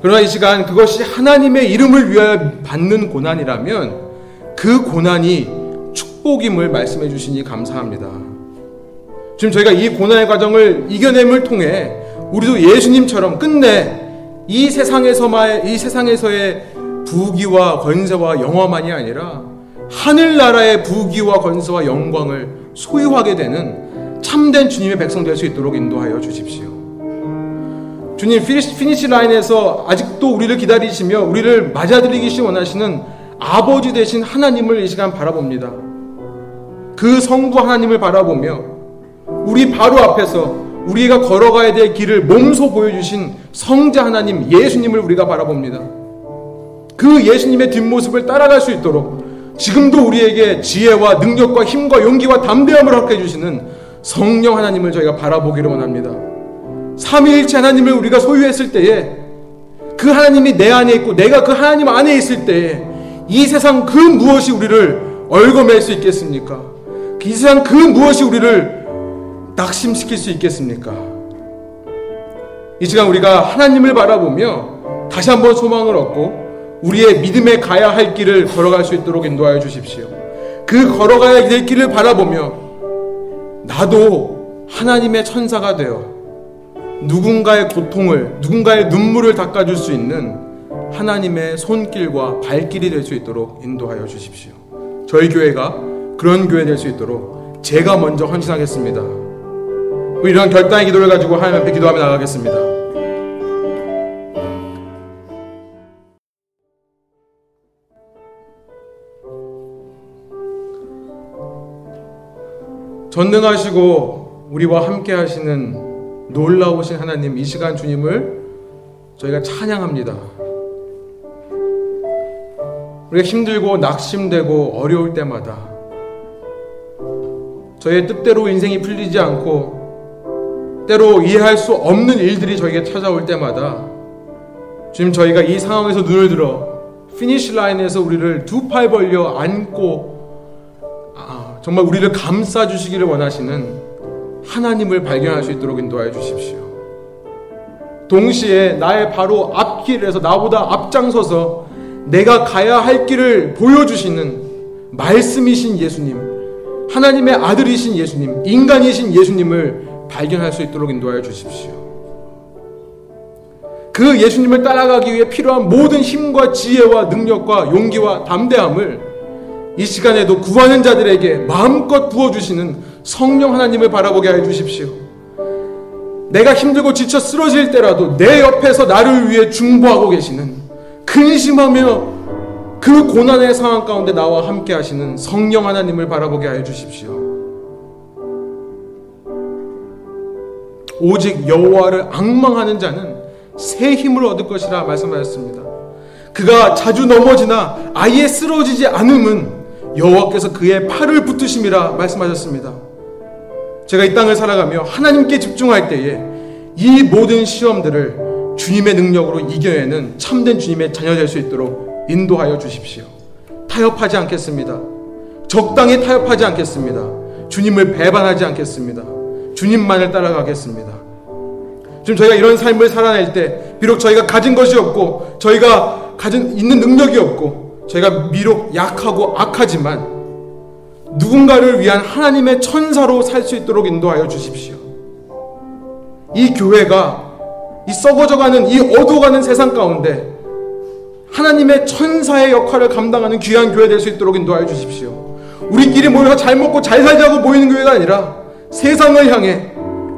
A: 그러나 이 시간 그것이 하나님의 이름을 위하여 받는 고난이라면 그 고난이 축복임을 말씀해 주시니 감사합니다. 지금 저희가 이 고난의 과정을 이겨냄을 통해 우리도 예수님처럼 끝내 이 세상에서만 이 세상에서의 부귀와 권세와 영화만이 아니라 하늘나라의 부귀와 권세와 영광을 소유하게 되는 참된 주님의 백성 될 수 있도록 인도하여 주십시오. 주님 finish line에서 아직도 우리를 기다리시며 우리를 맞아들이기 원하시는 아버지 되신 하나님을 이 시간 바라봅니다. 그 성부 하나님을 바라보며 우리 바로 앞에서 우리가 걸어가야 될 길을 몸소 보여주신 성자 하나님 예수님을 우리가 바라봅니다. 그 예수님의 뒷모습을 따라갈 수 있도록 지금도 우리에게 지혜와 능력과 힘과 용기와 담대함을 얻게 해주시는 성령 하나님을 저희가 바라보기를 원합니다. 삼위일체 하나님을 우리가 소유했을 때에 그 하나님이 내 안에 있고 내가 그 하나님 안에 있을 때에 이 세상 그 무엇이 우리를 얽어맬 수 있겠습니까? 이 세상 그 무엇이 우리를 낙심시킬 수 있겠습니까? 이 시간 우리가 하나님을 바라보며 다시 한번 소망을 얻고 우리의 믿음에 가야 할 길을 걸어갈 수 있도록 인도하여 주십시오. 그 걸어가야 될 길을 바라보며 나도 하나님의 천사가 되어 누군가의 고통을, 누군가의 눈물을 닦아줄 수 있는 하나님의 손길과 발길이 될 수 있도록 인도하여 주십시오. 저희 교회가 그런 교회 될 수 있도록 제가 먼저 헌신하겠습니다. 이런 결단의 기도를 가지고 하나님 앞에 기도하며 나가겠습니다. 전능하시고 우리와 함께 하시는 놀라우신 하나님 이 시간 주님을 저희가 찬양합니다. 우리가 힘들고 낙심되고 어려울 때마다 저희의 뜻대로 인생이 풀리지 않고 때로 이해할 수 없는 일들이 저에게 찾아올 때마다 주님 저희가 이 상황에서 눈을 들어 finish line에서 우리를 두 팔 벌려 안고 정말 우리를 감싸 주시기를 원하시는 하나님을 발견할 수 있도록 인도하여 주십시오. 동시에 나의 바로 앞길에서 나보다 앞장서서 내가 가야 할 길을 보여주시는 말씀이신 예수님, 하나님의 아들이신 예수님, 인간이신 예수님을 발견할 수 있도록 인도하여 주십시오. 그 예수님을 따라가기 위해 필요한 모든 힘과 지혜와 능력과 용기와 담대함을 이 시간에도 구하는 자들에게 마음껏 부어주시는 성령 하나님을 바라보게 해 주십시오. 내가 힘들고 지쳐 쓰러질 때라도 내 옆에서 나를 위해 중보하고 계시는 근심하며 그 고난의 상황 가운데 나와 함께 하시는 성령 하나님을 바라보게 하여 주십시오. 오직 여호와를 악망하는 자는 새 힘을 얻을 것이라 말씀하셨습니다. 그가 자주 넘어지나 아예 쓰러지지 않음은 여호와께서 그의 팔을 붙으심이라 말씀하셨습니다. 제가 이 땅을 살아가며 하나님께 집중할 때에 이 모든 시험들을 주님의 능력으로 이겨내는 참된 주님의 자녀 될 수 있도록 인도하여 주십시오. 타협하지 않겠습니다. 적당히 타협하지 않겠습니다. 주님을 배반하지 않겠습니다. 주님만을 따라가겠습니다. 지금 저희가 이런 삶을 살아낼 때 비록 저희가 가진 것이 없고 저희가 가진 있는 능력이 없고 저희가 비록 약하고 악하지만 누군가를 위한 하나님의 천사로 살 수 있도록 인도하여 주십시오. 이 교회가 이 썩어져가는 이 어두워가는 세상 가운데 하나님의 천사의 역할을 감당하는 귀한 교회 될 수 있도록 인도하여 주십시오. 우리끼리 모여서 잘 먹고 잘 살자고 모이는 교회가 아니라 세상을 향해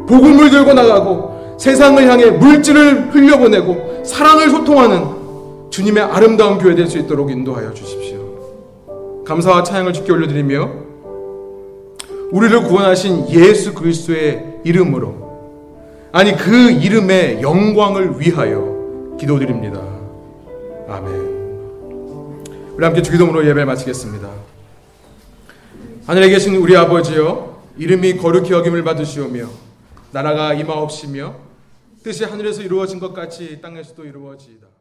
A: 복음을 들고 나가고 세상을 향해 물질을 흘려보내고 사랑을 소통하는 주님의 아름다운 교회 될 수 있도록 인도하여 주십시오. 감사와 찬양을 주께 올려드리며 우리를 구원하신 예수 그리스도의 이름으로 아니 그 이름의 영광을 위하여 기도드립니다. 아멘. 우리 함께 주기도문으로 예배를 마치겠습니다. 하늘에 계신 우리 아버지여 이름이 거룩히 여김을 받으시오며 나라가 임하옵시며 뜻이 하늘에서 이루어진 것 같이 땅에서도 이루어지이다.